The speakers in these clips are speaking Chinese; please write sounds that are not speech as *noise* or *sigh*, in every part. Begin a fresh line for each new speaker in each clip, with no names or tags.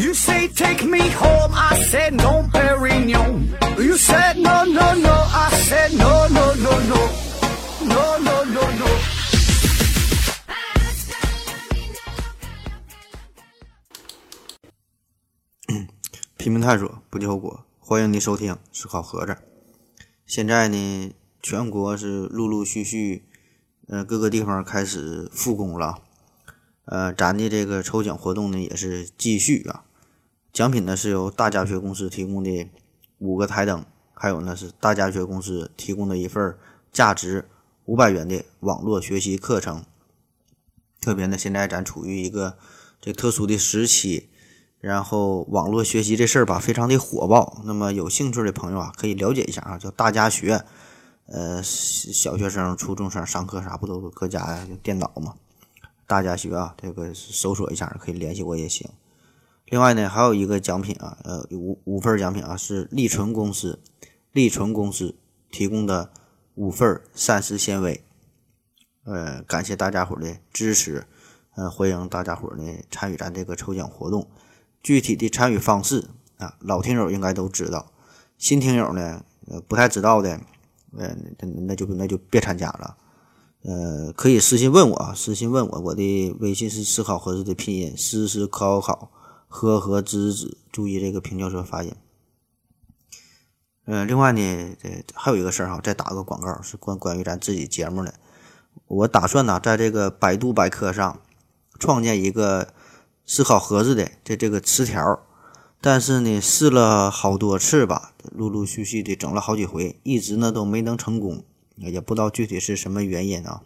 You say take me home, I said no, Perignon. You said no, no, no, I said no, no, no, no, no, no, no, no.
拼命探索，不计后果。欢迎您收听《思考盒子》。现在呢，全国是陆陆续续，呃，各个地方开始复工了。呃，咱的这个抽奖活动呢也是继续啊。奖品呢是由大家学公司提供的五个台灯，还有呢是大家学公司提供的一份价值五百元的网络学习课程。特别呢，现在咱处于一个这特殊的时期。然后网络学习这事儿吧，非常的火爆。那么有兴趣的朋友啊，可以了解一下啊，叫大家学。呃，小学生、初中生上课啥不都搁家用电脑嘛？大家学啊，这个搜索一下可以联系我也行。另外呢，还有一个奖品啊，呃，五五份奖品啊，是利纯公司利纯公司提供的五份膳食纤维。呃，感谢大家伙的支持，呃，欢迎大家伙呢参与咱这个抽奖活动。具体的参与方式啊，老听友应该都知道，新听友呢，呃，不太知道的，呃，那就那就别参加了，呃，可以私信问我啊，私信问我，我的微信是思考盒子的拼音，思思考考和和之子，注意这个平翘舌发音。呃，另外呢，这还有一个事儿哈，再打个广告，是关关于咱自己节目的，我打算呢，在这个百度百科上创建一个。思考盒子的这这个词条，但是呢试了好多次吧，陆陆续续的整了好几回，一直呢都没能成功，也不知道具体是什么原因啊。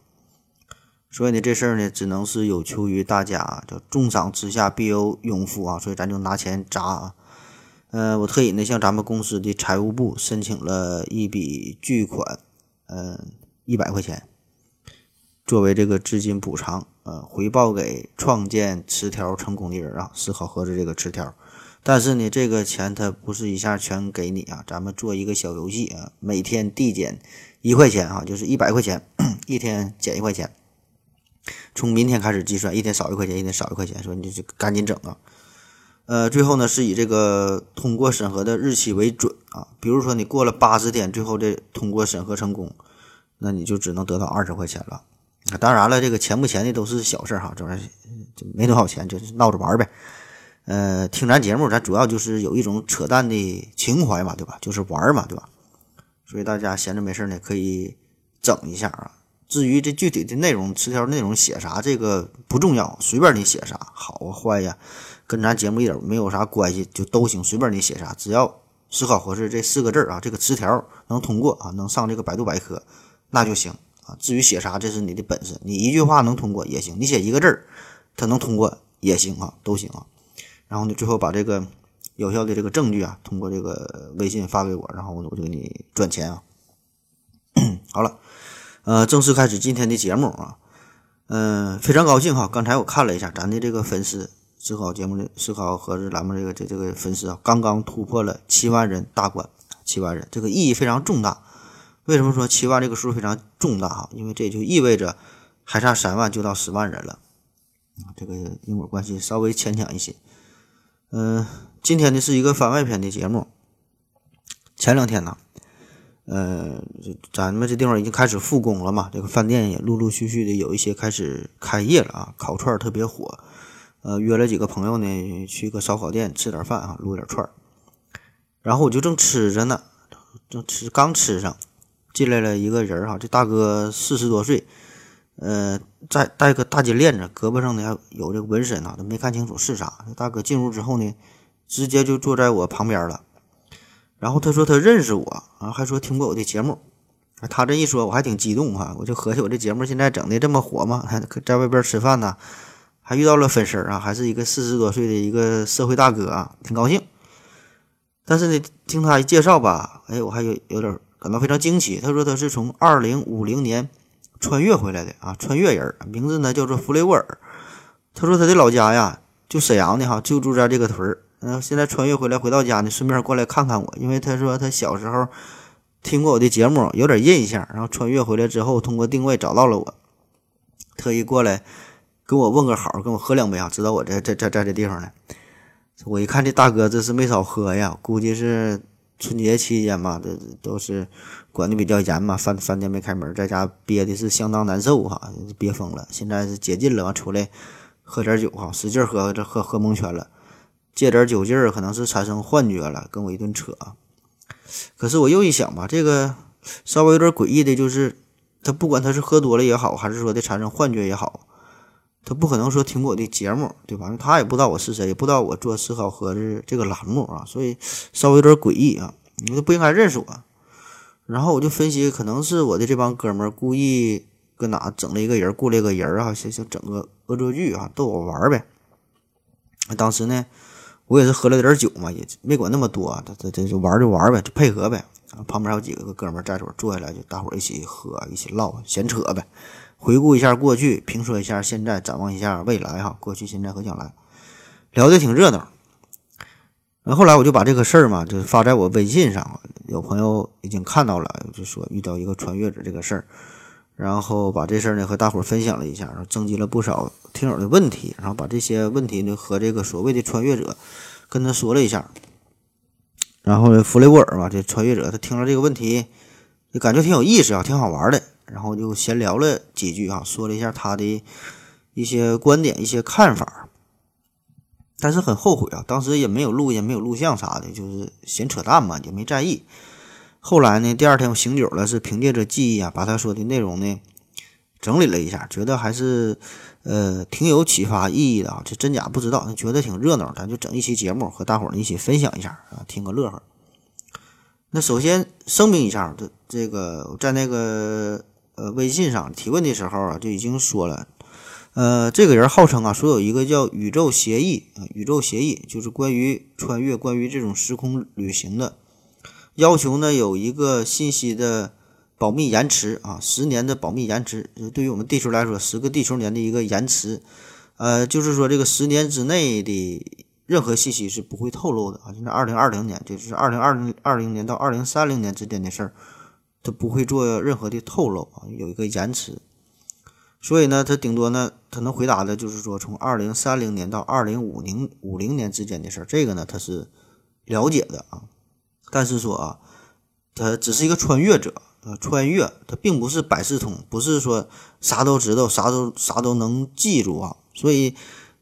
所以呢这事儿呢只能是有求于大家，叫重赏之下必有勇夫啊，所以咱就拿钱砸啊。呃，我特意呢向咱们公司的财务部申请了一笔巨款，嗯，一百块钱。作为这个资金补偿，呃，回报给创建词条成功的人啊，思考盒子这个词条。但是呢，这个钱它不是一下全给你啊，咱们做一个小游戏啊，每天递减一块钱啊，就是一百块钱，*clears throat* 一天减一块钱。从明天开始计算，一天少一块钱，一天少一块钱，说你就赶紧整啊。呃，最后呢是以这个通过审核的日期为准啊，比如说你过了八十天，最后这通过审核成功，那你就只能得到二十块钱了。当然了，这个钱不钱的都是小事儿哈，这玩意儿就没多少钱，就是闹着玩呗。呃，听咱节目，咱主要就是有一种扯淡的情怀嘛，对吧？就是玩嘛，对吧？所以大家闲着没事呢，可以整一下啊。至于这具体的内容，词条内容写啥，这个不重要，随便你写啥，好啊坏呀，跟咱节目一点没有啥关系，就都行，随便你写啥，只要思考合适这四个字啊，这个词条能通过啊，能上这个百度百科，那就行。啊，至于写啥，这是你的本事。你一句话能通过也行，你写一个字儿，它能通过也行啊，都行啊。然后呢，最后把这个有效的这个证据啊，通过这个微信发给我，然后我就给你转钱啊。*clears throat* 好了，呃，正式开始今天的节目啊。嗯，非常高兴哈，刚才我看了一下咱的这个粉丝思考节目的思考盒子栏目这个这这个粉丝啊，刚刚突破了七万人大关，七万人，这个意义非常重大。为什么说七万这个数非常重大哈？因为这就意味着还差三万就到十万人了！这个因果关系稍微牵强一些。嗯，今天呢是一个番外篇的节目。前两天呢，呃，咱们这地方已经开始复工了嘛，这个饭店也陆陆续续的有一些开始开业了啊，烤串特别火。呃，约了几个朋友呢，去个烧烤店吃点饭啊，撸点串然后我就正吃着呢，正吃刚吃上。进来了一个人哈，这大哥四十多岁，呃，在戴个大金链子，胳膊上呢还有这个纹身啊，都没看清楚是啥。大哥进屋之后呢，直接就坐在我旁边了，然后他说他认识我啊，还说听过我的节目。他这一说，我还挺激动哈，我就合计我这节目现在整的这么火吗？还在外边吃饭呢，还遇到了粉丝啊，还是一个四十多岁的一个社会大哥啊，挺高兴。但是呢，听他一介绍吧，哎，我还有有点。感到非常惊奇。他说他是从二零五零年穿越回来的啊，穿越人，名字呢叫做弗雷沃尔。他说他的老家呀就沈阳的哈，就住在这个屯儿。嗯，现在穿越回来回到家呢，顺便过来看看我，因为他说他小时候听过我的节目，有点印象。然后穿越回来之后，通过定位找到了我，特意过来跟我问个好，跟我喝两杯啊，知道我在在在在这地方呢。我一看这大哥这是没少喝呀，估计是春节期间嘛，这都是管的比较严嘛，饭饭店没开门，在家憋的是相当难受哈，憋疯了。现在是解禁了，完出来喝点酒哈，使劲喝，这喝喝蒙圈了，借点酒劲儿，可能是产生幻觉了，跟我一顿扯。可是我又一想吧，这个稍微有点诡异的就是，他不管他是喝多了也好，还是说的产生幻觉也好。他不可能说听过我的节目，对吧？他也不知道我是谁，也不知道我做思考盒子这个栏目啊，所以稍微有点诡异啊。你都不应该认识我。然后我就分析，可能是我的这帮哥们儿故意搁哪整了一个人，雇了一个人啊，想想整个恶作剧啊，逗我玩呗。当时呢，我也是喝了点酒嘛，也没管那么多，他他这就玩就玩呗，就配合呗。旁边还有几个哥们儿在这坐下来，就大伙儿一起喝，一起唠，闲扯呗。回顾一下过去，评说一下现在，展望一下未来哈。过去、现在和将来，聊得挺热闹。然后后来我就把这个事儿嘛，就发在我微信上，有朋友已经看到了，就说遇到一个穿越者这个事儿，然后把这事儿呢和大伙儿分享了一下，然后征集了不少听友的问题，然后把这些问题呢和这个所谓的穿越者跟他说了一下。然后弗雷沃尔嘛，这穿越者他听了这个问题，就感觉挺有意思啊，挺好玩的。然后就闲聊了几句啊，说了一下他的一些观点、一些看法，但是很后悔啊，当时也没有录音、没有录像啥的，就是闲扯淡嘛，也没在意。后来呢，第二天我醒酒了，是凭借着记忆啊，把他说的内容呢整理了一下，觉得还是呃挺有启发意义的啊。这真假不知道，觉得挺热闹，咱就整一期节目和大伙儿一起分享一下啊，听个乐呵。那首先声明一下，这这个在那个。呃，微信上提问的时候啊，就已经说了，呃，这个人号称啊，说有一个叫宇宙协议啊，宇宙协议就是关于穿越、关于这种时空旅行的，要求呢有一个信息的保密延迟啊，十年的保密延迟，就对于我们地球来说，十个地球年的一个延迟，呃，就是说这个十年之内的任何信息是不会透露的啊。现在二零二零年，就是二零二零二零年到二零三零年之间的事儿。他不会做任何的透露啊，有一个延迟，所以呢，他顶多呢，他能回答的就是说，从二零三零年到二零五零五零年之间的事儿，这个呢，他是了解的啊。但是说啊，他只是一个穿越者啊，穿越他并不是百事通，不是说啥都知道，啥都啥都能记住啊。所以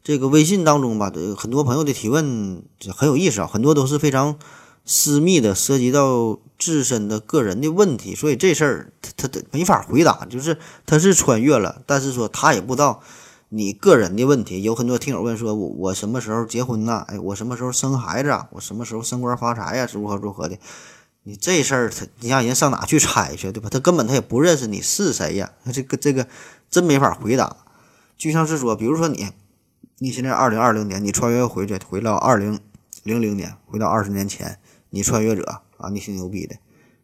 这个微信当中吧，很多朋友的提问很有意思啊，很多都是非常。私密的，涉及到自身的个人的问题，所以这事儿他他没法回答。就是他是穿越了，但是说他也不知道你个人的问题。有很多听友问说，我我什么时候结婚呢？哎，我什么时候生孩子啊？我什么时候升官发财呀？如何如何的？你这事儿他你让人上哪去猜去，对吧？他根本他也不认识你是谁呀？这个这个真没法回答。就像是说，比如说你，你现在二零二零年，你穿越回去，回到二零零零年，回到二十年前。你穿越者啊，你挺牛逼的。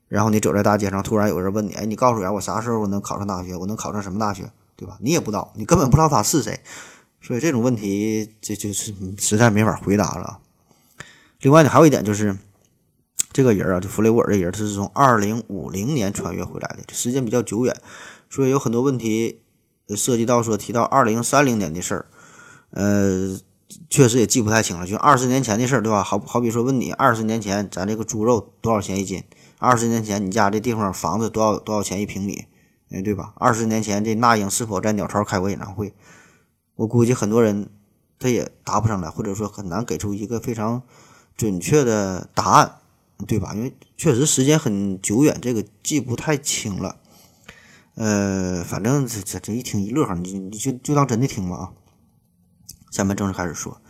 然后你走在大街上，突然有人问你，哎，你告诉我，我啥时候我能考上大学？我能考上什么大学？对吧？你也不知道，你根本不知道他是谁。所以这种问题，这就是实在没法回答了。另外呢，还有一点就是，这个人啊，就弗雷沃尔这人，他是从二零五零年穿越回来的，时间比较久远，所以有很多问题涉及到说提到二零三零年的事儿，呃。确实也记不太清了，就二十年前的事儿，对吧？好好比说问你，二十年前咱这个猪肉多少钱一斤？二十年前你家这地方房子多少多少钱一平米？哎，对吧？二十年前这那英是否在鸟巢开过演唱会？我估计很多人他也答不上来，或者说很难给出一个非常准确的答案，对吧？因为确实时间很久远，这个记不太清了。呃，反正这这这一听一乐呵，你你就就当真的听吧啊。下面正式开始说，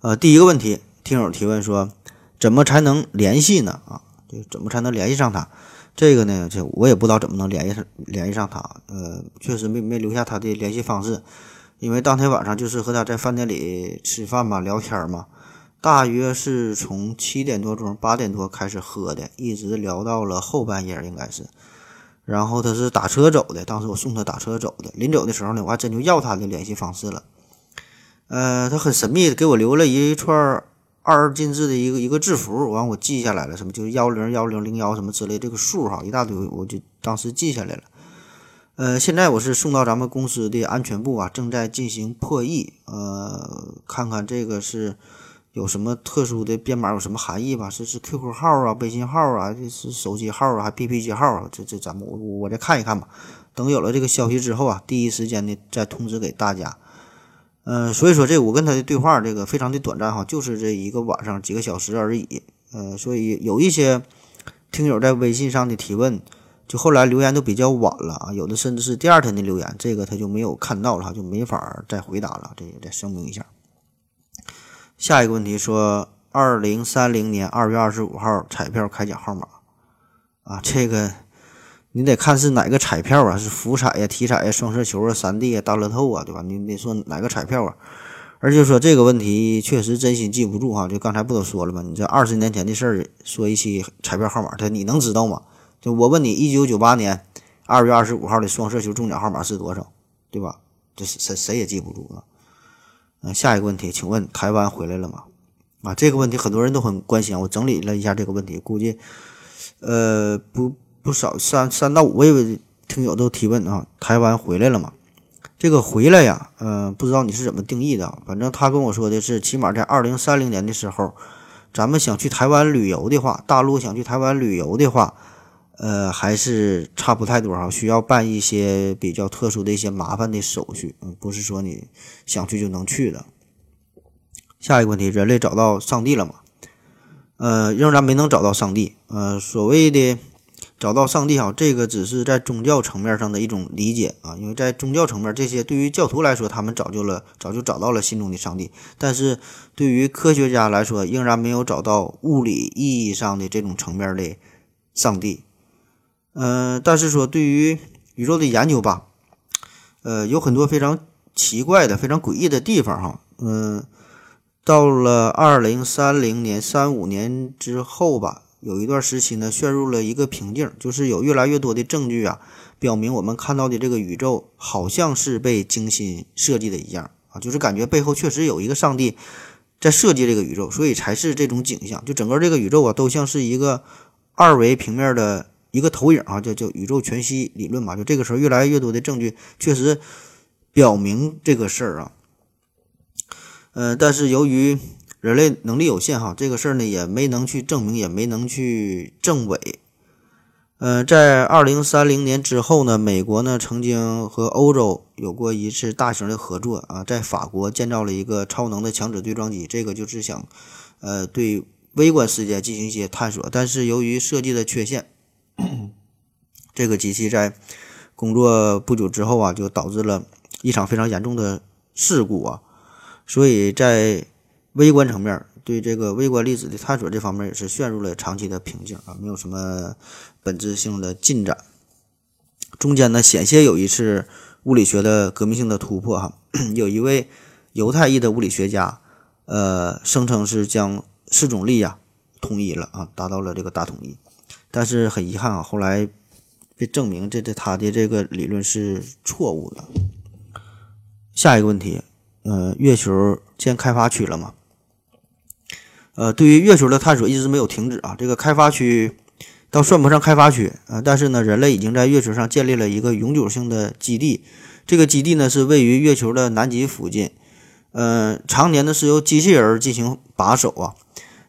呃，第一个问题，听友提问说，怎么才能联系呢？啊，这怎么才能联系上他？这个呢，这我也不知道怎么能联系上联系上他。呃，确实没没留下他的联系方式，因为当天晚上就是和他在饭店里吃饭嘛，聊天嘛，大约是从七点多钟、八点多开始喝的，一直聊到了后半夜，应该是。然后他是打车走的，当时我送他打车走的，临走的时候呢，我还真就要他的联系方式了。呃，他很神秘，给我留了一串二进制的一个一个字符，完我记下来了，什么就是幺零幺零零幺什么之类这个数哈，一大堆，我就当时记下来了。呃，现在我是送到咱们公司的安全部啊，正在进行破译，呃，看看这个是有什么特殊的编码，有什么含义吧？是是 QQ 号啊、微信号啊，这是手机号啊，还 BP 机号啊？这这咱们我我再看一看吧。等有了这个消息之后啊，第一时间呢再通知给大家。嗯，所以说这我跟他的对话这个非常的短暂哈，就是这一个晚上几个小时而已。呃，所以有一些听友在微信上的提问，就后来留言都比较晚了啊，有的甚至是第二天的留言，这个他就没有看到了，就没法再回答了。这也再声明一下。下一个问题说，二零三零年二月二十五号彩票开奖号码啊，这个。你得看是哪个彩票啊？是福彩呀、体彩呀、双色球啊、三 D 啊、大乐透啊，对吧？你得说哪个彩票啊？而且说这个问题确实真心记不住哈。就刚才不都说了吗？你这二十年前的事儿，说一期彩票号码，他你能知道吗？就我问你，一九九八年二月二十五号的双色球中奖号码是多少？对吧？这谁谁也记不住啊。嗯，下一个问题，请问台湾回来了吗？啊，这个问题很多人都很关心。我整理了一下这个问题，估计呃不。不少三三到五位听友都提问啊，台湾回来了吗？这个回来呀，嗯，不知道你是怎么定义的。反正他跟我说的是，起码在二零三零年的时候，咱们想去台湾旅游的话，大陆想去台湾旅游的话，呃，还是差不太多哈，需要办一些比较特殊的一些麻烦的手续，嗯，不是说你想去就能去的。下一个问题，人类找到上帝了吗？呃，仍然没能找到上帝。呃，所谓的。找到上帝哈，这个只是在宗教层面上的一种理解啊，因为在宗教层面，这些对于教徒来说，他们早就了，早就找到了心中的上帝。但是对于科学家来说，仍然没有找到物理意义上的这种层面的上帝。嗯，但是说对于宇宙的研究吧，呃，有很多非常奇怪的、非常诡异的地方哈。嗯，到了二零三零年、三五年之后吧。有一段时期呢，陷入了一个瓶颈，就是有越来越多的证据啊，表明我们看到的这个宇宙好像是被精心设计的一样啊，就是感觉背后确实有一个上帝在设计这个宇宙，所以才是这种景象。就整个这个宇宙啊，都像是一个二维平面的一个投影啊，叫叫宇宙全息理论嘛。就这个时候，越来越多的证据确实表明这个事儿啊，呃，但是由于人类能力有限，哈，这个事儿呢也没能去证明，也没能去证伪。呃，在二零三零年之后呢，美国呢曾经和欧洲有过一次大型的合作啊，在法国建造了一个超能的强子对撞机，这个就是想，呃，对微观世界进行一些探索。但是由于设计的缺陷，这个机器在工作不久之后啊，就导致了一场非常严重的事故啊，所以在。微观层面对这个微观粒子的探索这方面也是陷入了长期的瓶颈啊，没有什么本质性的进展。中间呢，险些有一次物理学的革命性的突破哈，*clears throat* 有一位犹太裔的物理学家，呃，声称是将四种力呀统一了啊，达到了这个大统一。但是很遗憾啊，后来被证明这这他的这个理论是错误的。下一个问题，呃，月球建开发区了吗？呃，对于月球的探索一直没有停止啊。这个开发区倒算不上开发区啊，但是呢，人类已经在月球上建立了一个永久性的基地。这个基地呢是位于月球的南极附近，呃，常年呢是由机器人进行把守啊，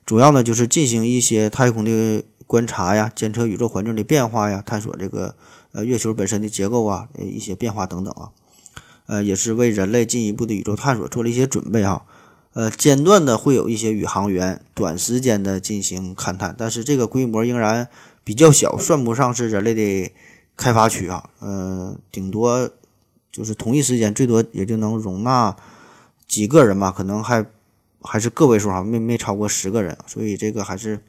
主要呢就是进行一些太空的观察呀，监测宇宙环境的变化呀，探索这个呃月球本身的结构啊，一些变化等等啊，呃，也是为人类进一步的宇宙探索做了一些准备哈。呃，间断的会有一些宇航员短时间的进行勘探，但是这个规模仍然比较小，算不上是人类的开发区啊。嗯，顶多就是同一时间最多也就能容纳几个人吧，可能还还是个位数哈，没没超过十个人。所以这个还是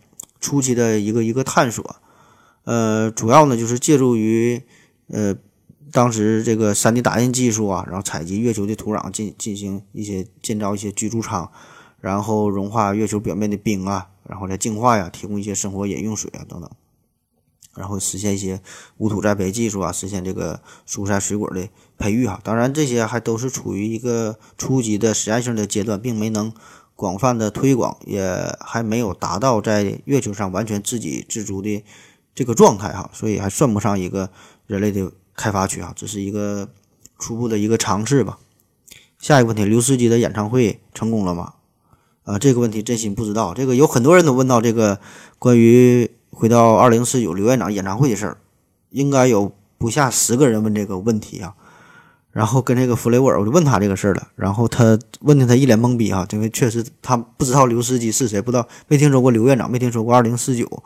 初期的一个一个探索。呃，主要呢就是借助于呃。当时这个 3D 打印技术啊，然后采集月球的土壤进进行一些建造一些居住舱，然后融化月球表面的冰啊，然后再净化呀，提供一些生活饮用水啊等等，然后实现一些无土栽培技术啊，实现这个蔬菜水果的培育哈。当然这些还都是处于一个初级的实验性的阶段，并没能广泛的推广，也还没有达到在月球上完全自给自足的这个状态哈，所以还算不上一个人类的。开发区啊，这是一个初步的一个尝试吧。下一个问题，刘司机的演唱会成功了吗？啊，这个问题真心不知道。这个有很多人都问到这个关于回到二零四九刘院长演唱会的事儿，应该有不下十个人问这个问题啊。然后跟这个弗雷沃尔，我就问他这个事儿了。然后他问的他一脸懵逼啊，因为确实他不知道刘司机是谁，不知道没听说过刘院长，没听说过二零四九，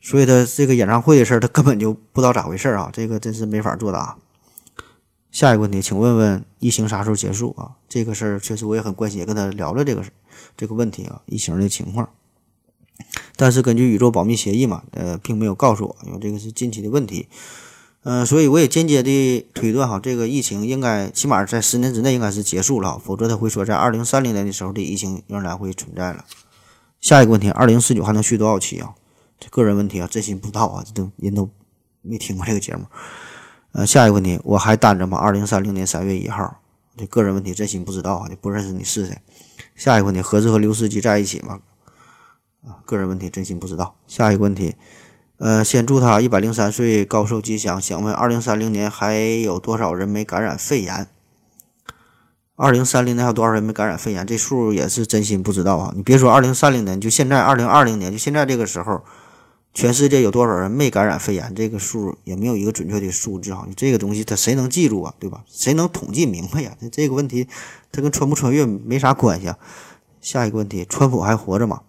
所以他这个演唱会的事儿他根本就不知道咋回事啊。这个真是没法作答。下一个问题，请问问疫情啥时候结束啊？这个事儿确实我也很关心，也跟他聊了这个事这个问题啊，疫情的情况。但是根据宇宙保密协议嘛，呃，并没有告诉我，因为这个是近期的问题。嗯，所以我也间接的推断哈，这个疫情应该起码在十年之内应该是结束了，否则他会说在二零三零年的时候的疫情仍然会存在了。下一个问题，二零四九还能续多少期啊？这个人问题啊，真心不知道啊，这都人都没听过这个节目。呃，下一个问题，我还单着吗？二零三零年三月一号，这个人问题真心不知道啊，就不认识你是谁。下一个问题，何志和刘司机在一起吗？啊，个人问题真心不知道。下一个问题。呃，先祝他一百零三岁高寿吉祥。想问，二零三零年还有多少人没感染肺炎？二零三零年还有多少人没感染肺炎？这数也是真心不知道啊！你别说二零三零年，就现在二零二零年，就现在这个时候，全世界有多少人没感染肺炎？这个数也没有一个准确的数字啊！这个东西他谁能记住啊？对吧？谁能统计明白呀？这这个问题，它跟穿不穿越没啥关系啊！下一个问题，川普还活着吗？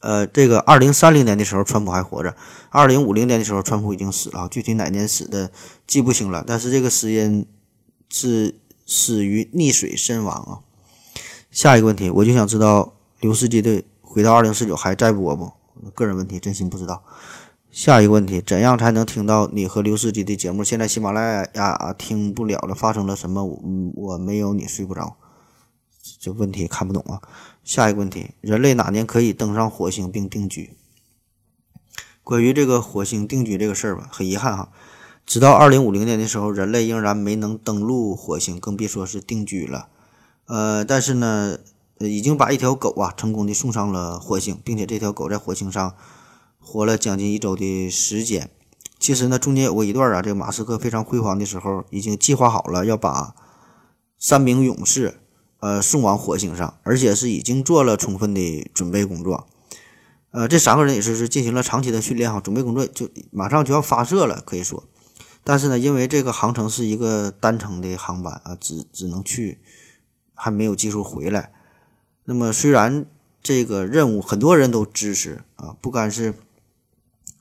呃，这个二零三零年的时候，川普还活着；二零五零年的时候，川普已经死了，具体哪年死的记不清了。但是这个死因是死于溺水身亡啊。下一个问题，我就想知道刘司机的《回到二零四九》还在播不？个人问题，真心不知道。下一个问题，怎样才能听到你和刘司机的节目？现在喜马拉雅听不了了，发生了什么？我我没有你睡不着。这问题看不懂啊。下一个问题：人类哪年可以登上火星并定居？关于这个火星定居这个事儿吧，很遗憾哈，直到二零五零年的时候，人类仍然没能登陆火星，更别说是定居了。呃，但是呢，已经把一条狗啊成功的送上了火星，并且这条狗在火星上活了将近一周的时间。其实呢，中间有过一段啊，这个马斯克非常辉煌的时候，已经计划好了要把三名勇士。呃，送往火星上，而且是已经做了充分的准备工作。呃，这三个人也是是进行了长期的训练哈，准备工作就马上就要发射了，可以说。但是呢，因为这个航程是一个单程的航班啊，只只能去，还没有技术回来。那么虽然这个任务很多人都支持啊，不管是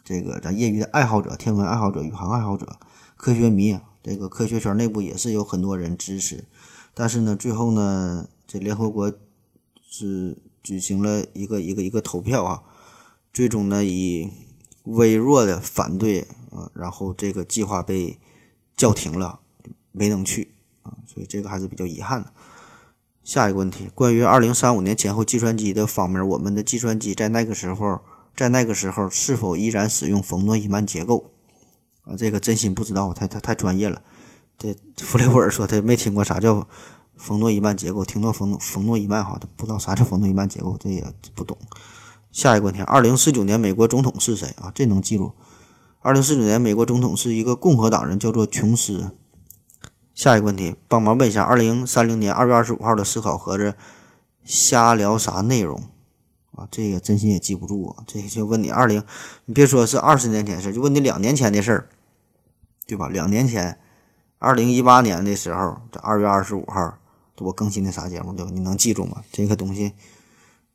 这个咱业余的爱好者、天文爱好者、宇航爱好者、科学迷，这个科学圈内部也是有很多人支持。但是呢，最后呢，这联合国是举行了一个一个一个投票啊，最终呢以微弱的反对啊，然后这个计划被叫停了，没能去啊，所以这个还是比较遗憾的。下一个问题，关于二零三五年前后计算机的方面，我们的计算机在那个时候，在那个时候是否依然使用冯诺依曼结构啊？这个真心不知道，太太太专业了。这弗雷沃尔说他没听过啥叫冯诺依曼结构，听到冯冯诺依曼哈，他不知道啥叫冯诺依曼结构，这也不懂。下一个问题：二零四九年美国总统是谁啊？这能记住。二零四九年美国总统是一个共和党人，叫做琼斯。下一个问题，帮忙问一下，二零三零年二月二十五号的思考盒子瞎聊啥内容啊？这个真心也记不住啊。这就问你二零，你别说是二十年前的事就问你两年前的事儿，对吧？两年前。二零一八年的时候，这二月二十五号，我更新的啥节目？对吧？你能记住吗？这个东西，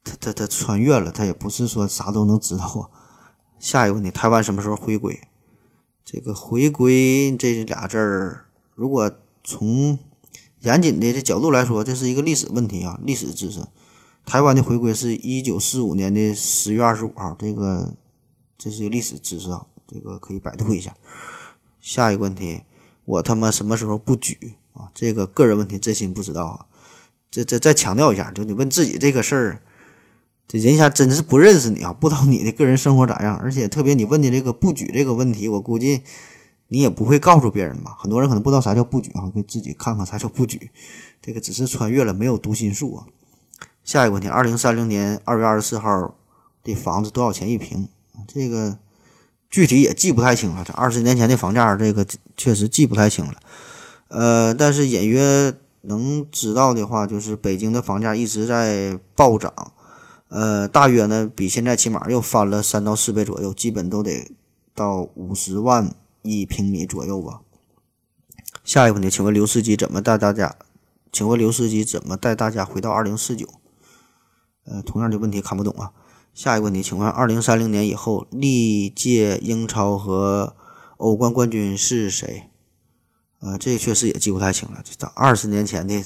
它它它穿越了，它也不是说啥都能知道啊。下一个问题，台湾什么时候回归？这个回归这俩字儿，如果从严谨的这角度来说，这是一个历史问题啊，历史知识。台湾的回归是一九四五年的十月二十五号，这个这是一个历史知识啊，这个可以百度一下。下一个问题。我他妈什么时候不举啊？这个个人问题真心不知道啊。这这再强调一下，就你问自己这个事儿，这人家真是不认识你啊，不知道你的个人生活咋样。而且特别你问的这个不举这个问题，我估计你也不会告诉别人吧。很多人可能不知道啥叫布局啊，给自己看看啥叫布局。这个只是穿越了，没有读心术啊。下一个问题：二零三零年二月二十四号的房子多少钱一平？这个。具体也记不太清了，这二十年前的房价，这个确实记不太清了。呃，但是隐约能知道的话，就是北京的房价一直在暴涨，呃，大约呢比现在起码又翻了三到四倍左右，基本都得到五十万一平米左右吧。下一个问题，请问刘司机怎么带大家？请问刘司机怎么带大家回到二零四九？呃，同样的问题看不懂啊。下一个问题，请问二零三零年以后历届英超和欧冠冠军是谁？呃，这确实也记不太清了。这二十年前的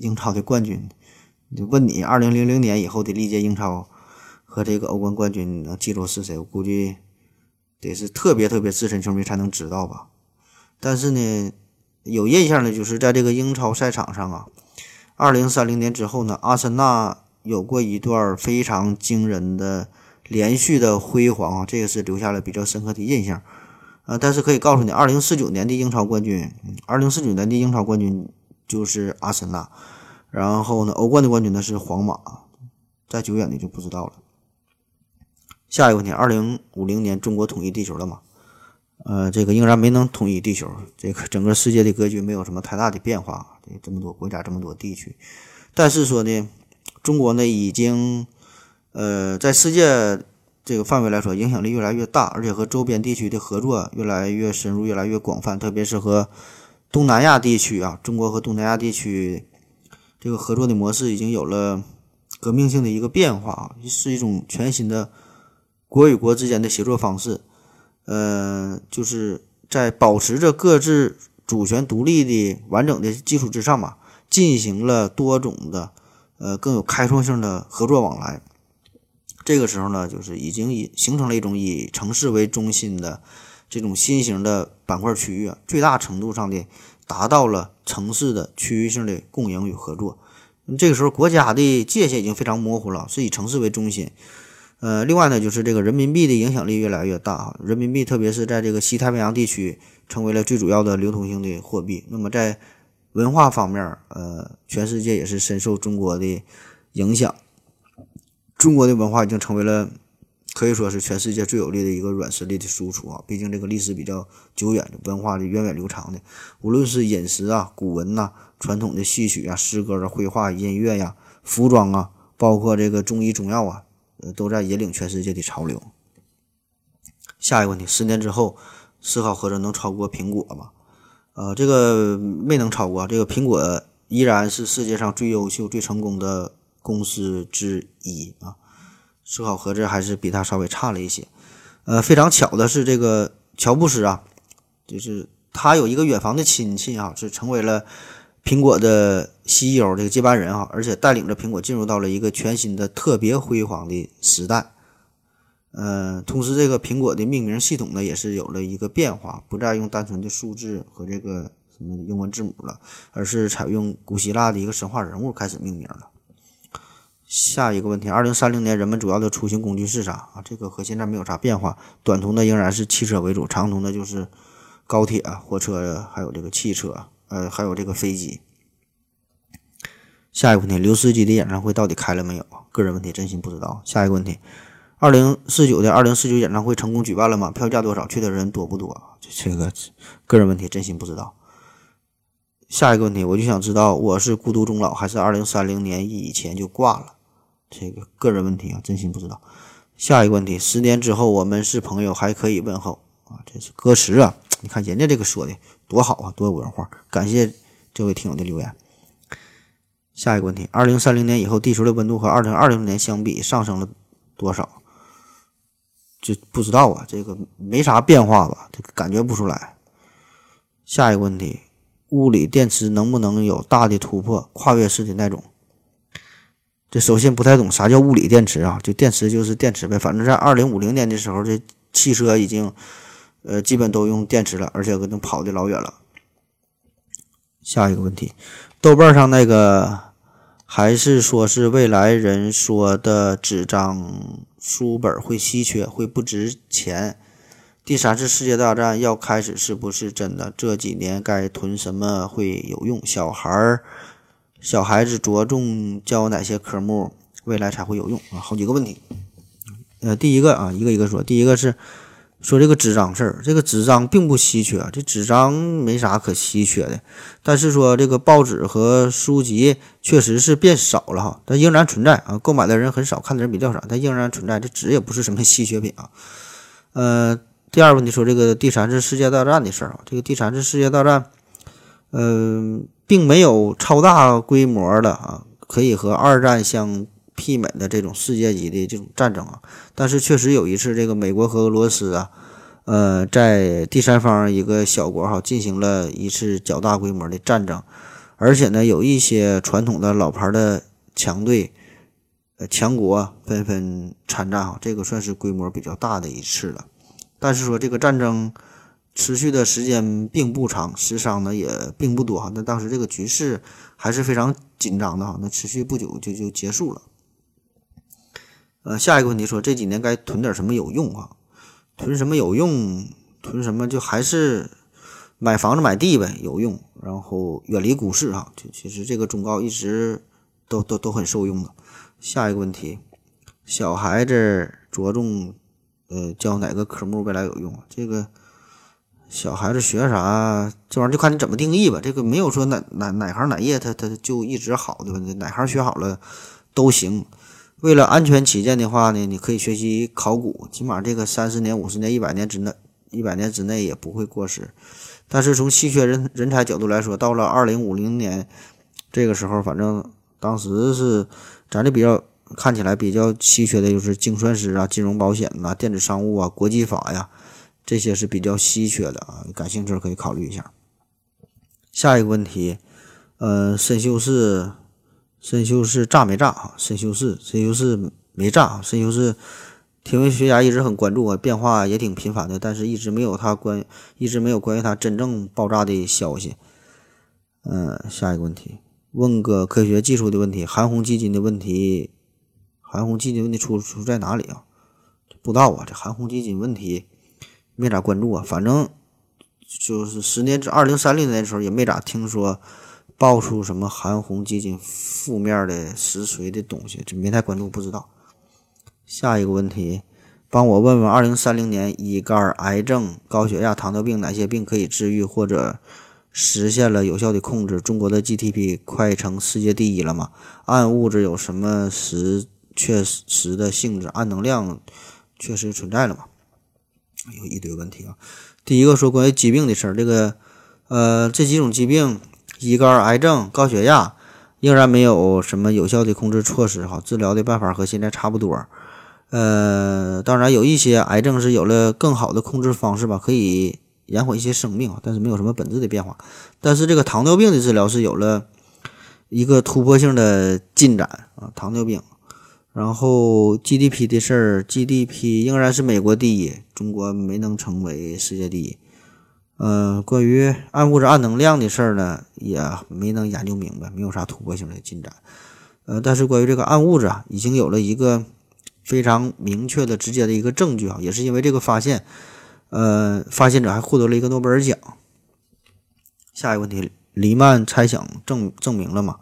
英超的冠军，就问你二零零零年以后的历届英超和这个欧冠冠军，你能记住是谁？我估计得是特别特别资深球迷才能知道吧。但是呢，有印象的就是在这个英超赛场上啊，二零三零年之后呢，阿森纳有过一段非常惊人的连续的辉煌啊，这个是留下了比较深刻的印象。呃，但是可以告诉你，二零四九年的英超冠军，二零四九年的英超冠军就是阿森纳，然后呢，欧冠的冠军呢是皇马，再久远的就不知道了。下一个问题，二零五零年中国统一地球了吗？呃，这个仍然没能统一地球，这个 *laughs* 整个世界的格局没有什么太大的变化，这这么多国家，这么多地区，但是说呢，中国呢已经，呃，在世界。这个范围来说，影响力越来越大，而且和周边地区的合作越来越深入、越来越广泛，特别是和东南亚地区啊，中国和东南亚地区这个合作的模式已经有了革命性的一个变化啊，是一种全新的国与国之间的协作方式。呃，就是在保持着各自主权独立的完整的基础之上吧，进行了多种的呃更有开创性的合作往来。这个时候呢，就是已经以形成了一种以城市为中心的这种新型的板块区域啊，最大程度上的达到了城市的区域性的共赢与合作。这个时候，国家的界限已经非常模糊了，是以城市为中心。呃，另外呢，就是这个人民币的影响力越来越大啊，人民币特别是在这个西太平洋地区成为了最主要的流通性的货币。那么在文化方面，呃，全世界也是深受中国的影响。中国的文化已经成为了可以说是全世界最有力的一个软实力的输出啊！毕竟这个历史比较久远，文化的源远流长的，无论是饮食啊、古文呐、传统的戏曲啊、诗歌啊、绘画、音乐呀、服装啊，包括这个中医中药啊，呃都在引领全世界的潮流。下一个问题：十年之后，思考盒子能超过苹果吗？呃，这个没能超过，这个苹果依然是世界上最优秀、最成功的。公司之一啊，思考盒子还是比它稍微差了一些。呃，非常巧的是，这个乔布斯啊，就是他有一个远房的亲戚啊，是成为了苹果的 CEO 这个接班人啊，而且带领着苹果进入到了一个全新的、特别辉煌的时代。呃，同时这个苹果的命名系统呢，也是有了一个变化，不再用单纯的数字和这个什么英文字母了，而是采用古希腊的一个神话人物开始命名了。下一个问题：二零三零年人们主要的出行工具是啥啊？这个和现在没有啥变化。短途的仍然是汽车为主，长途的就是高铁、啊火车，还有这个汽车，呃，还有这个飞机。下一个问题：刘司机的演唱会到底开了没有？个人问题，真心不知道。下一个问题：二零四九的二零四九演唱会成功举办了吗？票价多少？去的人多不多？这个个人问题，真心不知道。下一个问题，我就想知道，我是孤独终老，还是二零三零年以前就挂了？这个个人问题啊，真心不知道。下一个问题，十年之后我们是朋友，还可以问候啊？这是歌词啊，你看人家这个说的多好啊，多有文化。感谢这位听友的留言。下一个问题，二零三零年以后，地球的温度和二零二零年相比上升了多少？就不知道啊，这个没啥变化吧？这个感觉不出来。下一个问题，物理电池能不能有大的突破，跨越式的那种？这首先不太懂啥叫物理电池啊，就电池就是电池呗。反正在二零五零年的时候，这汽车已经，呃，基本都用电池了，而且可能跑的老远了。下一个问题，豆瓣上那个还是说是未来人说的纸张书本会稀缺，会不值钱。第三次世界大战要开始是不是真的？这几年该囤什么会有用？小孩儿。小孩子着重教哪些科目，未来才会有用啊？好几个问题。呃，第一个啊，一个一个说。第一个是说这个纸张事儿，这个纸张并不稀缺，这纸张没啥可稀缺的。但是说这个报纸和书籍确实是变少了哈，但仍然存在啊，购买的人很少，看的人比较少，但仍然存在。这纸也不是什么稀缺品啊。呃，第二问题说这个第三次世界大战的事儿啊，这个第三次世界大战，嗯，并没有超大规模的啊，可以和二战相。媲美的这种世界级的这种战争啊，但是确实有一次，这个美国和俄罗斯啊，呃，在第三方一个小国哈进行了一次较大规模的战争，而且呢，有一些传统的老牌的强队、呃强国纷纷参战哈，这个算是规模比较大的一次了。但是说这个战争持续的时间并不长，死伤呢也并不多哈。那当时这个局势还是非常紧张的哈，那持续不久就就结束了。呃，下一个问题说这几年该囤点什么有用啊？囤什么有用？囤什么就还是买房子买地呗，有用。然后远离股市啊，就其实这个忠告一直都都都很受用的。下一个问题，小孩子着重呃教哪个科目未来有用啊？这个小孩子学啥这玩意儿就看你怎么定义吧。这个没有说哪哪哪行哪业他他就一直好的问题，哪行学好了都行。为了安全起见的话呢，你可以学习考古，起码这个三十年、五十年、一百年之内，一百年之内也不会过时。但是从稀缺人人才角度来说，到了二零五零年这个时候，反正当时是咱这比较看起来比较稀缺的，就是精算师啊、金融保险呐、电子商务啊、国际法呀，这些是比较稀缺的啊。感兴趣可以考虑一下。下一个问题，呃，深修士。深修是炸没炸啊？深修是深修是没炸啊？参修是，天文学家一直很关注啊，变化也挺频繁的，但是一直没有他关，一直没有关于他真正爆炸的消息。嗯，下一个问题，问个科学技术的问题，韩红基金的问题，韩红基金问题出出在哪里啊？不知道啊，这韩红基金问题没咋关注啊，反正就是十年至二零三零年的时候也没咋听说。爆出什么韩红基金负面的实锤的东西，这没太关注，不知道。下一个问题，帮我问问：二零三零年，乙肝、癌症、高血压、糖尿病哪些病可以治愈或者实现了有效的控制？中国的 GDP 快成世界第一了吗？暗物质有什么实确实的性质？暗能量确实存在了吗？有一堆问题啊。第一个说关于疾病的事儿，这个呃，这几种疾病。乙肝、癌症、高血压仍然没有什么有效的控制措施，哈，治疗的办法和现在差不多。呃，当然有一些癌症是有了更好的控制方式吧，可以延缓一些生命，但是没有什么本质的变化。但是这个糖尿病的治疗是有了一个突破性的进展啊，糖尿病。然后 GDP 的事儿，GDP 仍然是美国第一，中国没能成为世界第一。呃，关于暗物质、暗能量的事儿呢，也没能研究明白，没有啥突破性的进展。呃，但是关于这个暗物质啊，已经有了一个非常明确的、直接的一个证据啊，也是因为这个发现，呃，发现者还获得了一个诺贝尔奖。下一个问题，黎曼猜想证证明了吗？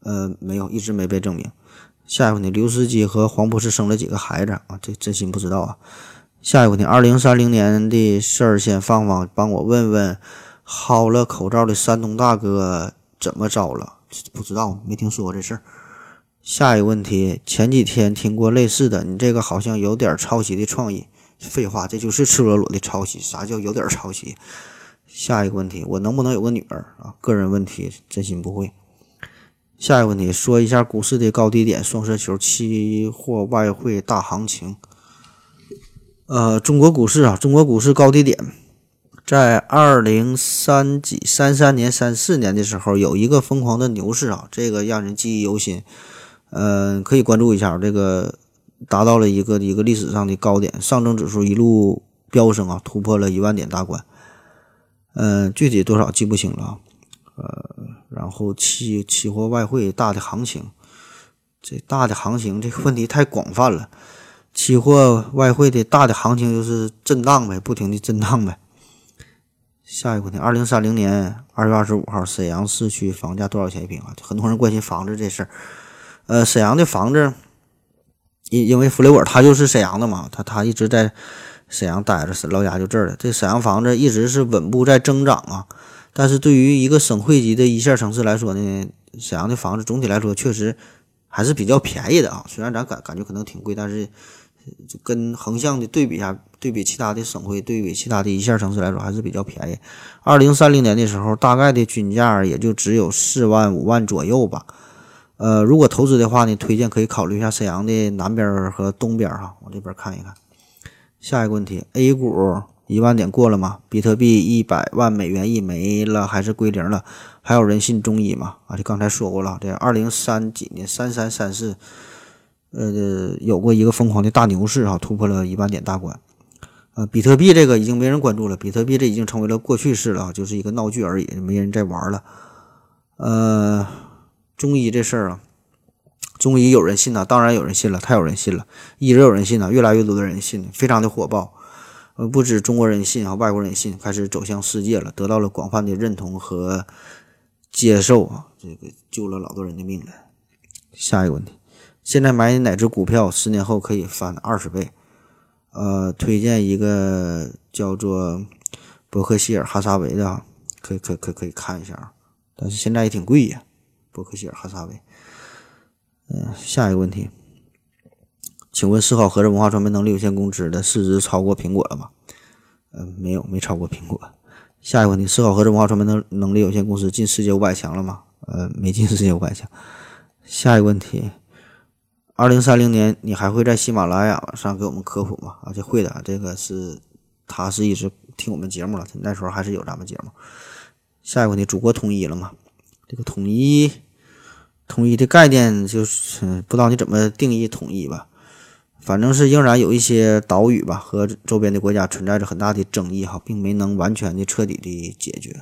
呃，没有，一直没被证明。下一个问题，刘司机和黄博士生了几个孩子啊？这真心不知道啊。下一个问题，二零三零年的事儿先放放，帮我问问，薅了口罩的山东大哥怎么着了？不知道，没听说过这事儿。下一个问题，前几天听过类似的，你这个好像有点抄袭的创意。废话，这就是赤裸裸的抄袭。啥叫有点抄袭？下一个问题，我能不能有个女儿啊？个人问题，真心不会。下一个问题，说一下股市的高低点，双色球、期货、外汇大行情。呃，中国股市啊，中国股市高低点，在二零三几三三年、三四年的时候，有一个疯狂的牛市啊，这个让人记忆犹新。嗯，可以关注一下，这个达到了一个一个历史上的高点，上证指数一路飙升啊，突破了一万点大关。嗯，具体多少记不清了。呃，然后期期货、外汇大的行情，这大的行情这个问题太广泛了。期货外汇的大的行情就是震荡呗，不停的震荡呗。下一个问题，二零三零年二月二十五号，沈阳市区房价多少钱一平啊？很多人关心房子这事儿。呃，沈阳的房子，因因为弗雷尔他就是沈阳的嘛，他他一直在沈阳待着，老家就这儿了。这沈阳房子一直是稳步在增长啊。但是对于一个省会级的一线城市来说呢，沈阳的房子总体来说确实还是比较便宜的啊。虽然咱感感觉可能挺贵，但是就跟横向的对比下，对比其他的省会，对比其他的一线城市来说，还是比较便宜。二零三零年的时候，大概的均价也就只有四万五万左右吧。呃，如果投资的话呢，推荐可以考虑一下沈阳的南边和东边哈，往这边看一看。下一个问题，A 股。一万点过了吗？比特币一百万美元一没了还是归零了？还有人信中医吗？啊，就刚才说过了，这二零三几年三三三四，呃，有过一个疯狂的大牛市啊，突破了一万点大关。呃，比特币这个已经没人关注了，比特币这已经成为了过去式了，就是一个闹剧而已，没人在玩了。呃，中医这事儿啊，中医有人信呐，当然有人信了，太有人信了，一直有人信呐，越来越多的人信，非常的火爆。呃，不止中国人信啊，外国人信，开始走向世界了，得到了广泛的认同和接受啊，这个救了老多人的命了。下一个问题，现在买哪只股票，十年后可以翻二十倍？呃，推荐一个叫做伯克希尔哈撒韦的，可以可以可以可以看一下啊，但是现在也挺贵呀，伯克希尔哈撒韦。嗯，下一个问题。请问思考合着文化传媒能力有限公司的市值超过苹果了吗？嗯，没有，没超过苹果。下一个问题，思考合着文化传媒能能力有限公司进世界五百强了吗？呃，没进世界五百强。下一个问题，二零三零年你还会在喜马拉雅上给我们科普吗？啊，这会的，这个是他是一直听我们节目了，那时候还是有咱们节目。下一个问题，祖国统一了吗？这个统一，统一的概念就是不知道你怎么定义统一吧。反正是仍然有一些岛屿吧，和周边的国家存在着很大的争议哈，并没能完全的彻底的解决。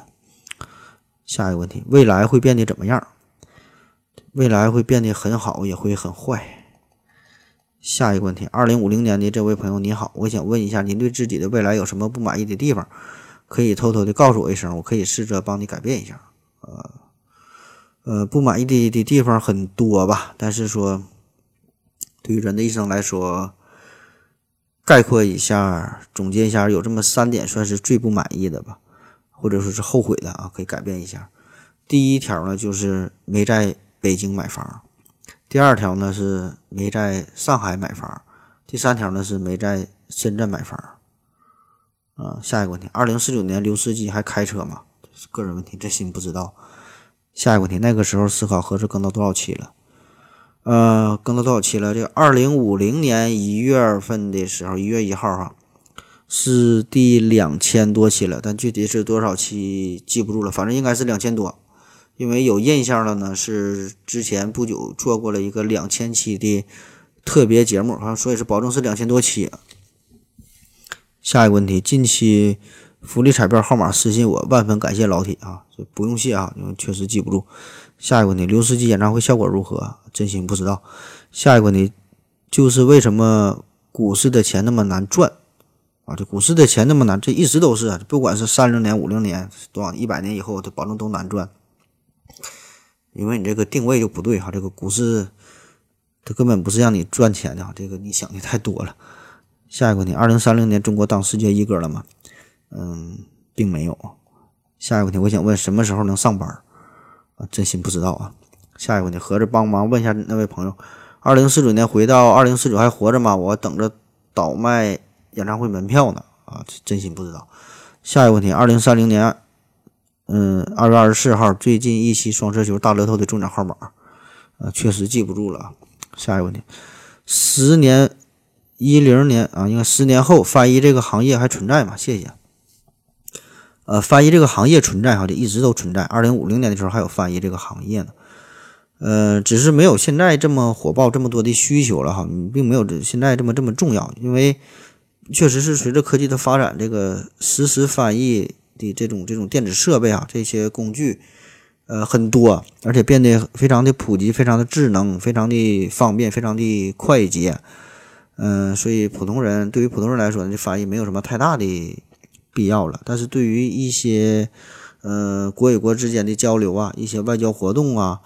下一个问题，未来会变得怎么样？未来会变得很好，也会很坏。下一个问题，二零五零年的这位朋友你好，我想问一下，您对自己的未来有什么不满意的地方？可以偷偷的告诉我一声，我可以试着帮你改变一下。呃，呃，不满意的的地方很多吧，但是说。对于人的一生来说，概括一下、总结一下，有这么三点算是最不满意的吧，或者说是后悔的啊，可以改变一下。第一条呢，就是没在北京买房；第二条呢，是没在上海买房；第三条呢，是没在深圳买房。啊，下一个问题：二零四九年刘司机还开车吗？个人问题，这心不知道。下一个问题：那个时候思考盒子更到多少期了？呃，更到多少期了？这个二零五零年一月份的时候，一月一号哈，是第两千多期了，但具体是多少期记不住了，反正应该是两千多，因为有印象了呢，是之前不久做过了一个两千期的特别节目，好像所以是保证是两千多期。下一个问题，近期福利彩票号码私信我，万分感谢老铁啊，这不用谢啊，因为确实记不住。下一个问题，刘司机演唱会效果如何？真心不知道。下一个问题就是为什么股市的钱那么难赚啊？这股市的钱那么难，这一直都是，不管是三零年、五零年多少一百年以后，它保证都难赚，因为你这个定位就不对哈。这个股市它根本不是让你赚钱的，这个你想的太多了。下一个问题，二零三零年中国当世界一哥了吗？嗯，并没有。下一个问题，我想问什么时候能上班？啊真心不知道啊！下一个问题，合着帮忙问一下那位朋友，二零四九年回到二零四九还活着吗？我等着倒卖演唱会门票呢！啊，真心不知道。下一个问题，二零三零年，嗯，二月二十四号，最近一期双色球大乐透的中奖号码，啊，确实记不住了。下一个问题，十年一零年啊，应该十年后翻译这个行业还存在吗？谢谢。呃，翻译这个行业存在哈，就一直都存在。二零五零年的时候还有翻译这个行业呢，呃，只是没有现在这么火爆，这么多的需求了哈，并没有这现在这么这么重要。因为确实是随着科技的发展，这个实时翻译的这种这种电子设备啊，这些工具呃很多，而且变得非常的普及，非常的智能，非常的方便，非常的快捷。嗯，所以普通人对于普通人来说，这翻译没有什么太大的。必要了，但是对于一些，呃，国与国之间的交流啊，一些外交活动啊，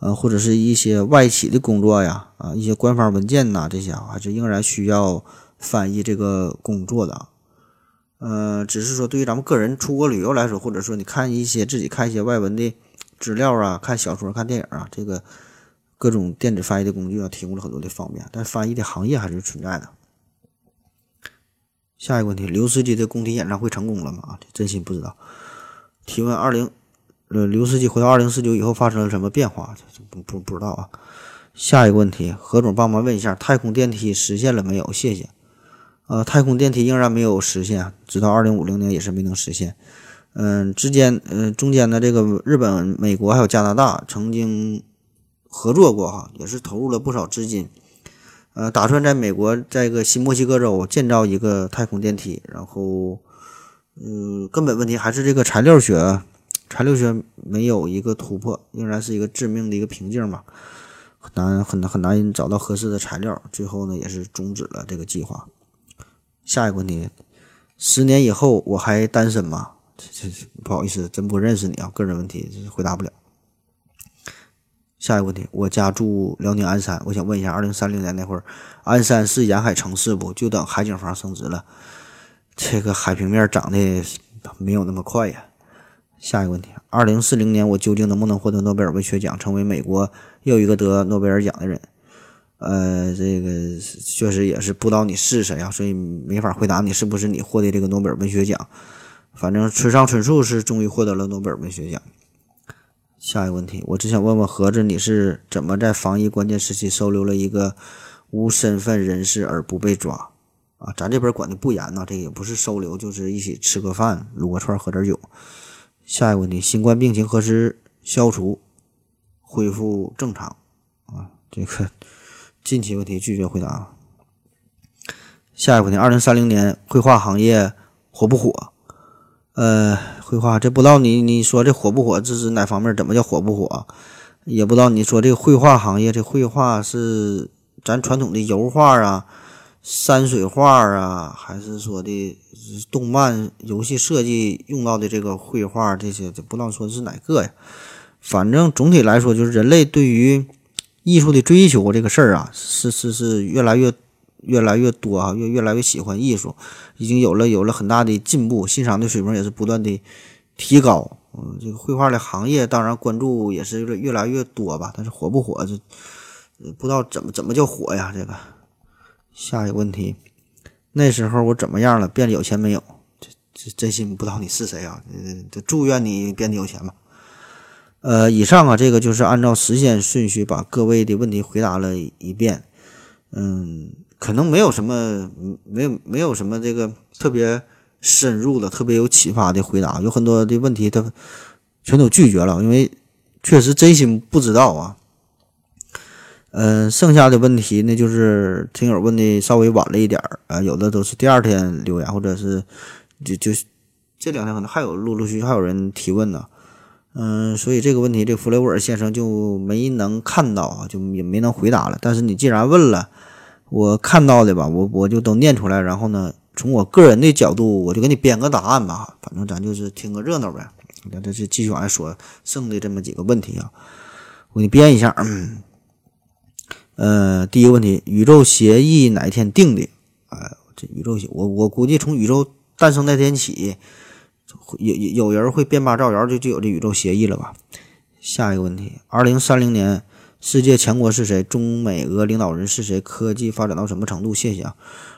呃，或者是一些外企的工作呀，啊，一些官方文件呐，这些还是仍然需要翻译这个工作的。呃，只是说对于咱们个人出国旅游来说，或者说你看一些自己看一些外文的资料啊，看小说、看电影啊，这个各种电子翻译的工具啊，提供了很多的方便。但翻译的行业还是存在的。下一个问题，刘司机的工体演唱会成功了吗？啊，真心不知道。提问：二零，呃，刘司机回到二零四九以后发生了什么变化？不不不知道啊。下一个问题，何总帮忙问一下，太空电梯实现了没有？谢谢。呃，太空电梯仍然没有实现，直到二零五零年也是没能实现。嗯，之间，嗯，中间的这个日本、美国还有加拿大曾经合作过哈，也是投入了不少资金，呃，打算在美国在一个新墨西哥州建造一个太空电梯，然后，嗯，根本问题还是这个材料学，材料学没有一个突破，仍然是一个致命的一个瓶颈嘛，很难很难很难找到合适的材料，最后呢也是终止了这个计划。下一个问题，十年以后我还单身吗？这这不好意思，真不认识你啊，个人问题回答不了。下一个问题，我家住辽宁鞍山，我想问一下，二零三零年那会儿，鞍山是沿海城市不？就等海景房升值了，这个海平面涨的没有那么快呀。下一个问题，二零四零年我究竟能不能获得诺贝尔文学奖，成为美国又一个得诺贝尔奖的人？呃，这个确实也是不知道你是谁啊，所以没法回答你是不是你获得这个诺贝尔文学奖。反正村上春树是终于获得了诺贝尔文学奖。下一个问题，我只想问问盒子，你是怎么在防疫关键时期收留了一个无身份人士而不被抓？啊，咱这边管的不严呐，这也不是收留，就是一起吃个饭、撸个串、喝点酒。下一个问题，新冠病情何时消除、恢复正常？啊，这个。近期问题拒绝回答。下一个问题：二零三零年绘画行业火不火？呃，绘画这不知道你你说这火不火，这是哪方面？怎么叫火不火？也不知道你说这个绘画行业，这绘画是咱传统的油画啊、山水画啊，还是说的动漫、游戏设计用到的这个绘画？这些这不知道说的是哪个呀？反正总体来说，就是人类对于。艺术的追求这个事儿啊，是是是越来越越来越多啊，越越来越喜欢艺术，已经有了有了很大的进步，欣赏的水平也是不断的提高。嗯，这个绘画的行业当然关注也是越越来越多吧，但是火不火这不知道怎么怎么叫火呀？这个下一个问题，那时候我怎么样了？变得有钱没有？这这真心不知道你是谁啊？这祝愿你变得有钱吧。呃，以上啊，这个就是按照时间顺序把各位的问题回答了一遍。嗯，可能没有什么，没有没有什么这个特别深入的、特别有启发的回答。有很多的问题他全都拒绝了，因为确实真心不知道啊。嗯，剩下的问题呢，就是听友问的稍微晚了一点儿啊，有的都是第二天留言，或者是就就这两天可能还有陆陆续续还有人提问呢。嗯，所以这个问题，这弗雷沃尔先生就没能看到啊，就也没能回答了。但是你既然问了，我看到的吧，我我就都念出来。然后呢，从我个人的角度，我就给你编个答案吧。反正咱就是听个热闹呗。那这是继续往下说剩的这么几个问题啊，我给你编一下。嗯，呃，第一个问题，宇宙协议哪一天定的？哎，这宇宙协，我我估计从宇宙诞生那天起。有有有人会编码造谣，就就有这宇宙协议了吧？下一个问题：二零三零年世界强国是谁？中美俄领导人是谁？科技发展到什么程度？谢谢啊！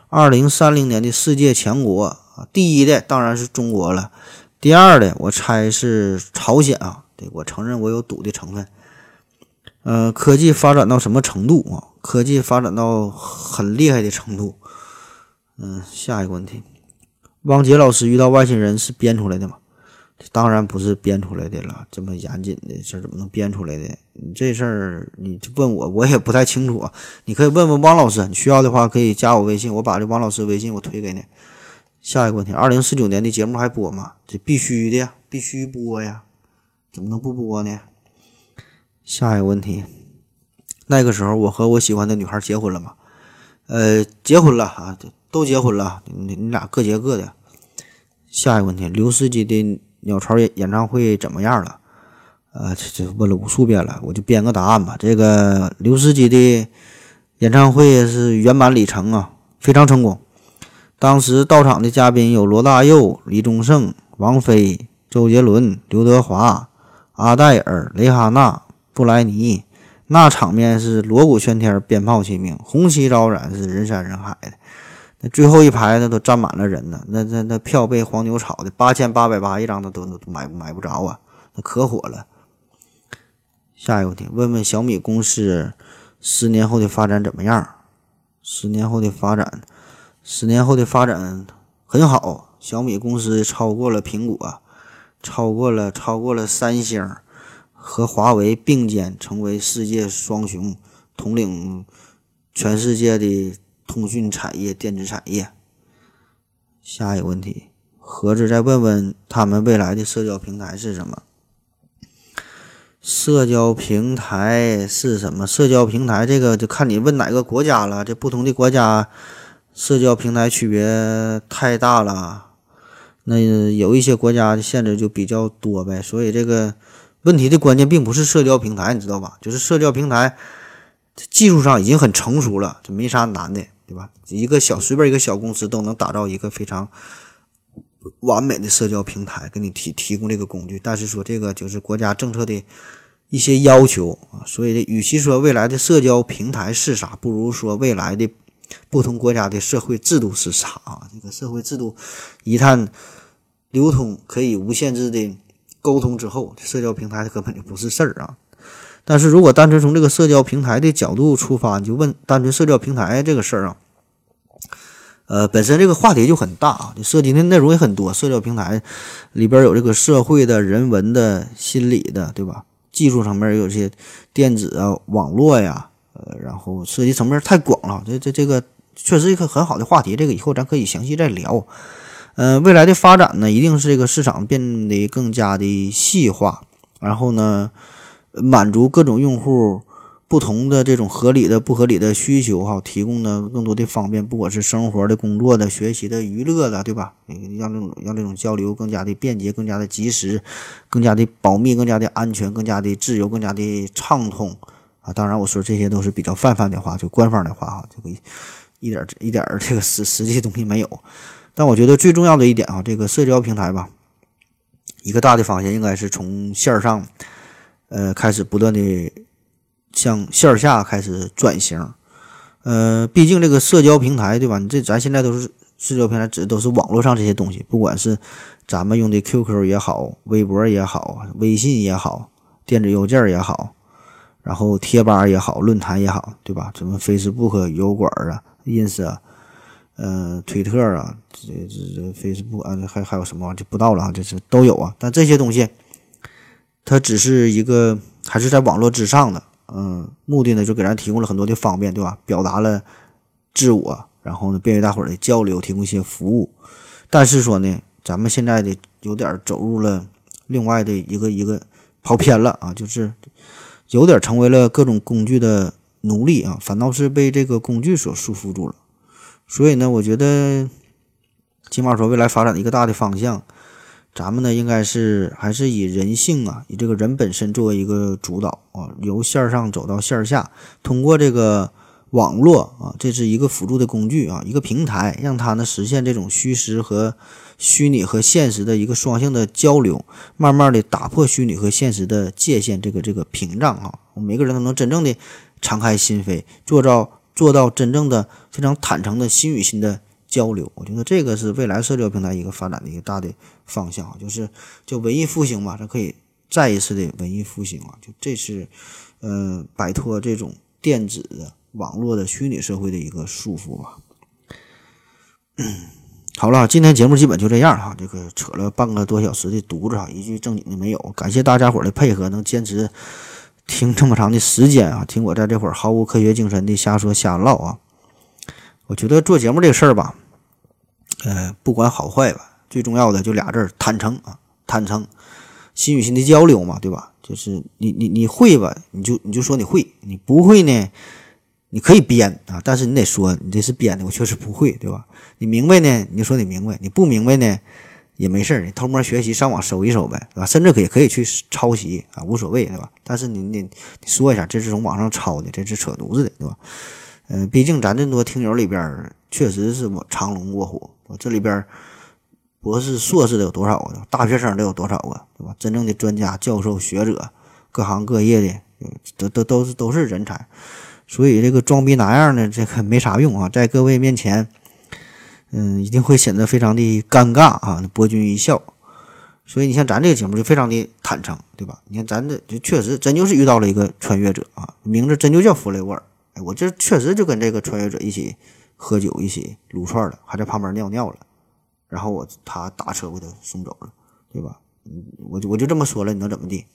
二零三零年的世界强国啊，第一的当然是中国了，第二的我猜是朝鲜啊。对我承认我有赌的成分。呃，科技发展到什么程度啊？科技发展到很厉害的程度。嗯，下一个问题。汪杰老师遇到外星人是编出来的吗？当然不是编出来的了，这么严谨的事怎么能编出来的？你这事儿你问我，我也不太清楚啊。你可以问问汪老师，你需要的话可以加我微信，我把这汪老师微信我推给你。下一个问题：二零四九年的节目还播吗？这必须的，必须播呀，怎么能不播呢？下一个问题：那个时候我和我喜欢的女孩结婚了吗？呃，结婚了啊，都结婚了，你你俩各结各的。下一个问题，刘司机的鸟巢演演唱会怎么样了？呃，这这问了无数遍了，我就编个答案吧。这个刘司机的演唱会是圆满里程啊，非常成功。当时到场的嘉宾有罗大佑、李宗盛、王菲、周杰伦、刘德华、阿黛尔、蕾哈娜、布莱尼，那场面是锣鼓喧天，鞭炮齐鸣，红旗招展，是人山人海的。那最后一排那都站满了人呢，那那那票被黄牛炒的，八千八百八一张，都都都买买不着啊，那可火了。下一个问题，问问小米公司十年后的发展怎么样？十年后的发展。十年后的发展很好，小米公司超过了苹果，超过了超过了三星，和华为并肩成为世界双雄，统领全世界的通讯产业、电子产业。下一个问题，盒子再问问他们未来的社交平台是什么？社交平台是什么？社交平台这个就看你问哪个国家了，这不同的国家。社交平台区别太大了，那有一些国家的限制就比较多呗，所以这个问题的关键并不是社交平台，你知道吧？就是社交平台技术上已经很成熟了，就没啥难的，对吧？一个小随便一个小公司都能打造一个非常完美的社交平台，给你提提供这个工具。但是说这个就是国家政策的一些要求啊，所以与其说未来的社交平台是啥，不如说未来的。不同国家的社会制度是啥啊？这个社会制度一旦流通，可以无限制的沟通之后，社交平台根本就不是事儿啊。但是如果单纯从这个社交平台的角度出发，你就问单纯社交平台这个事儿啊，呃，本身这个话题就很大啊，就涉及的内容也很多。社交平台里边有这个社会的、人文的、心理的，对吧？技术上面有些电子啊、网络呀。呃，然后涉及层面太广了，这这这个确实一个很好的话题，这个以后咱可以详细再聊。呃，未来的发展呢，一定是这个市场变得更加的细化，然后呢，满足各种用户不同的这种合理的、不合理的需求哈，提供呢更多的方便，不管是生活的、工作的、学习的、娱乐的，对吧？让这种让这种交流更加的便捷、更加的及时、更加的保密、更加的安全、更加的自由、更加的畅通。啊，当然，我说这些都是比较泛泛的话，就官方的话哈，这个一点一点这个实实际东西没有。但我觉得最重要的一点啊，这个社交平台吧，一个大的方向应该是从线上，呃，开始不断的向线下开始转型。呃，毕竟这个社交平台对吧？你这咱现在都是社交平台，指的都是网络上这些东西，不管是咱们用的 QQ 也好，微博也好，微信也好，电子邮件也好。然后贴吧也好，论坛也好，对吧？什么 Facebook 油管啊、Ins 啊、呃、推特啊，这这这 Facebook 啊，还还有什么就不到了啊，这是都有啊。但这些东西，它只是一个还是在网络之上的，嗯，目的呢就给咱提供了很多的方便，对吧？表达了自我，然后呢便于大伙儿的交流，提供一些服务。但是说呢，咱们现在的有点走入了另外的一个一个跑偏了啊，就是。有点成为了各种工具的奴隶啊，反倒是被这个工具所束缚住了。所以呢，我觉得，起码说未来发展的一个大的方向，咱们呢应该是还是以人性啊，以这个人本身作为一个主导啊，由线上走到线下，通过这个网络啊，这是一个辅助的工具啊，一个平台，让它呢实现这种虚实和。虚拟和现实的一个双向的交流，慢慢的打破虚拟和现实的界限，这个这个屏障啊，每个人都能真正的敞开心扉，做到做到真正的非常坦诚的心与心的交流。我觉得这个是未来社交平台一个发展的一个大的方向，就是就文艺复兴嘛，它可以再一次的文艺复兴啊，就这是呃摆脱这种电子的网络的虚拟社会的一个束缚吧。好了，今天节目基本就这样哈，这个扯了半个多小时的犊子哈，一句正经的没有。感谢大家伙的配合，能坚持听这么长的时间啊，听我在这会儿毫无科学精神的瞎说瞎唠啊。我觉得做节目这个事儿吧，呃，不管好坏吧，最重要的就俩字儿：坦诚啊，坦诚，心与心的交流嘛，对吧？就是你你你会吧，你就你就说你会，你不会呢？你可以编啊，但是你得说你这是编的，我确实不会，对吧？你明白呢，你就说你明白；你不明白呢，也没事儿，你偷摸学习，上网搜一搜呗，对吧？甚至可以可以去抄袭啊，无所谓，对吧？但是你你你说一下，这是从网上抄的，这是扯犊子的，对吧？嗯，毕竟咱这么多听友里边，确实是我藏龙卧虎。这里边博士、硕士的有多少个？大学生的有多少个？对吧？真正的专家、教授、学者，各行各业的，都都都是都是人才。所以这个装逼哪样呢？这个没啥用啊，在各位面前，嗯，一定会显得非常的尴尬啊，博君一笑。所以你像咱这个节目就非常的坦诚，对吧？你看咱这就确实真就是遇到了一个穿越者啊，名字真就叫弗雷沃尔。我这确实就跟这个穿越者一起喝酒，一起撸串了，还在旁边尿尿了，然后我他打车给他送走了，对吧？嗯，我就我就这么说了，你能怎么地？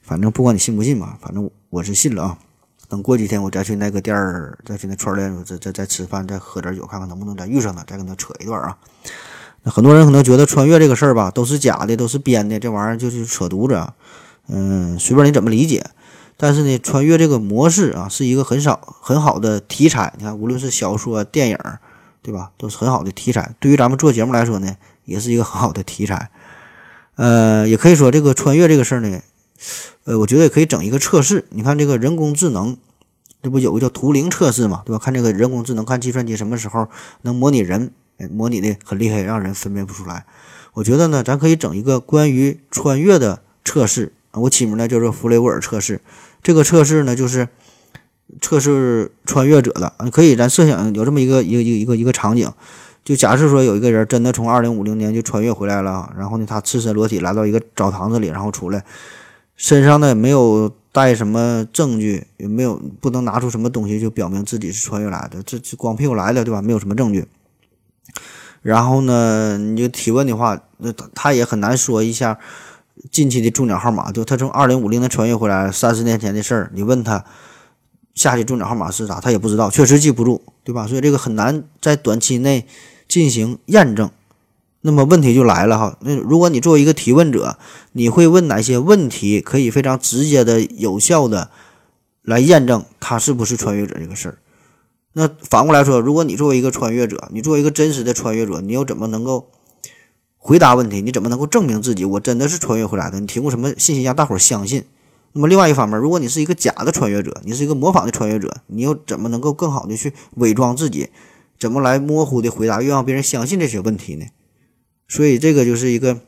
反正不管你信不信吧，反正我是信了啊。等过几天我再去那个店儿，再去那串店，再再再吃饭，再喝点酒，看看能不能再遇上他，再跟他扯一段啊。很多人可能觉得穿越这个事儿吧，都是假的，都是编的，这玩意儿就是扯犊子。嗯，随便你怎么理解。但是呢，穿越这个模式啊，是一个很少很好的题材。你看，无论是小说、电影，对吧，都是很好的题材。对于咱们做节目来说呢，也是一个很好的题材。呃，也可以说这个穿越这个事儿呢，呃，我觉得也可以整一个测试。你看这个人工智能，这不有个叫图灵测试嘛，对吧？看这个人工智能，看计算机什么时候能模拟人。模拟的很厉害，让人分辨不出来。我觉得呢，咱可以整一个关于穿越的测试我起名呢叫做弗雷沃尔测试。这个测试呢，就是测试穿越者的。可以，咱设想有这么一个一个一个一个一个场景，就假设说有一个人真的从二零五零年就穿越回来了，然后呢，他赤身裸体来到一个澡堂子里，然后出来，身上呢没有带什么证据，也没有不能拿出什么东西就表明自己是穿越来的，这这光屁股来的，对吧？没有什么证据。然后呢，你就提问的话，那他也很难说一下近期的中奖号码。就他从二零五零年穿越回来，三十年前的事儿，你问他下期中奖号码是啥，他也不知道，确实记不住，对吧？所以这个很难在短期内进行验证。那么问题就来了哈，那如果你作为一个提问者，你会问哪些问题，可以非常直接的、有效的来验证他是不是穿越者这个事儿？那反过来说，如果你作为一个穿越者，你作为一个真实的穿越者，你又怎么能够回答问题？你怎么能够证明自己我真的是穿越回来的？你提供什么信息让大伙儿相信？那么另外一方面，如果你是一个假的穿越者，你是一个模仿的穿越者，你又怎么能够更好的去伪装自己？怎么来模糊的回答，又让别人相信这些问题呢？所以这个就是一个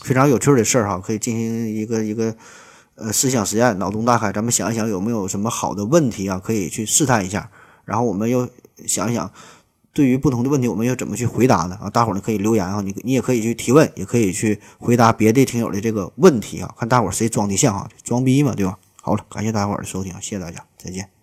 非常有趣的事儿哈，可以进行一个一个呃思想实验，脑洞大开，咱们想一想有没有什么好的问题啊，可以去试探一下。然后我们又想一想，对于不同的问题，我们要怎么去回答呢？啊，大伙儿呢可以留言啊，你你也可以去提问，也可以去回答别的听友的这个问题啊，看大伙儿谁装的像啊，装逼嘛，对吧？好了，感谢大伙儿的收听，谢谢大家，再见。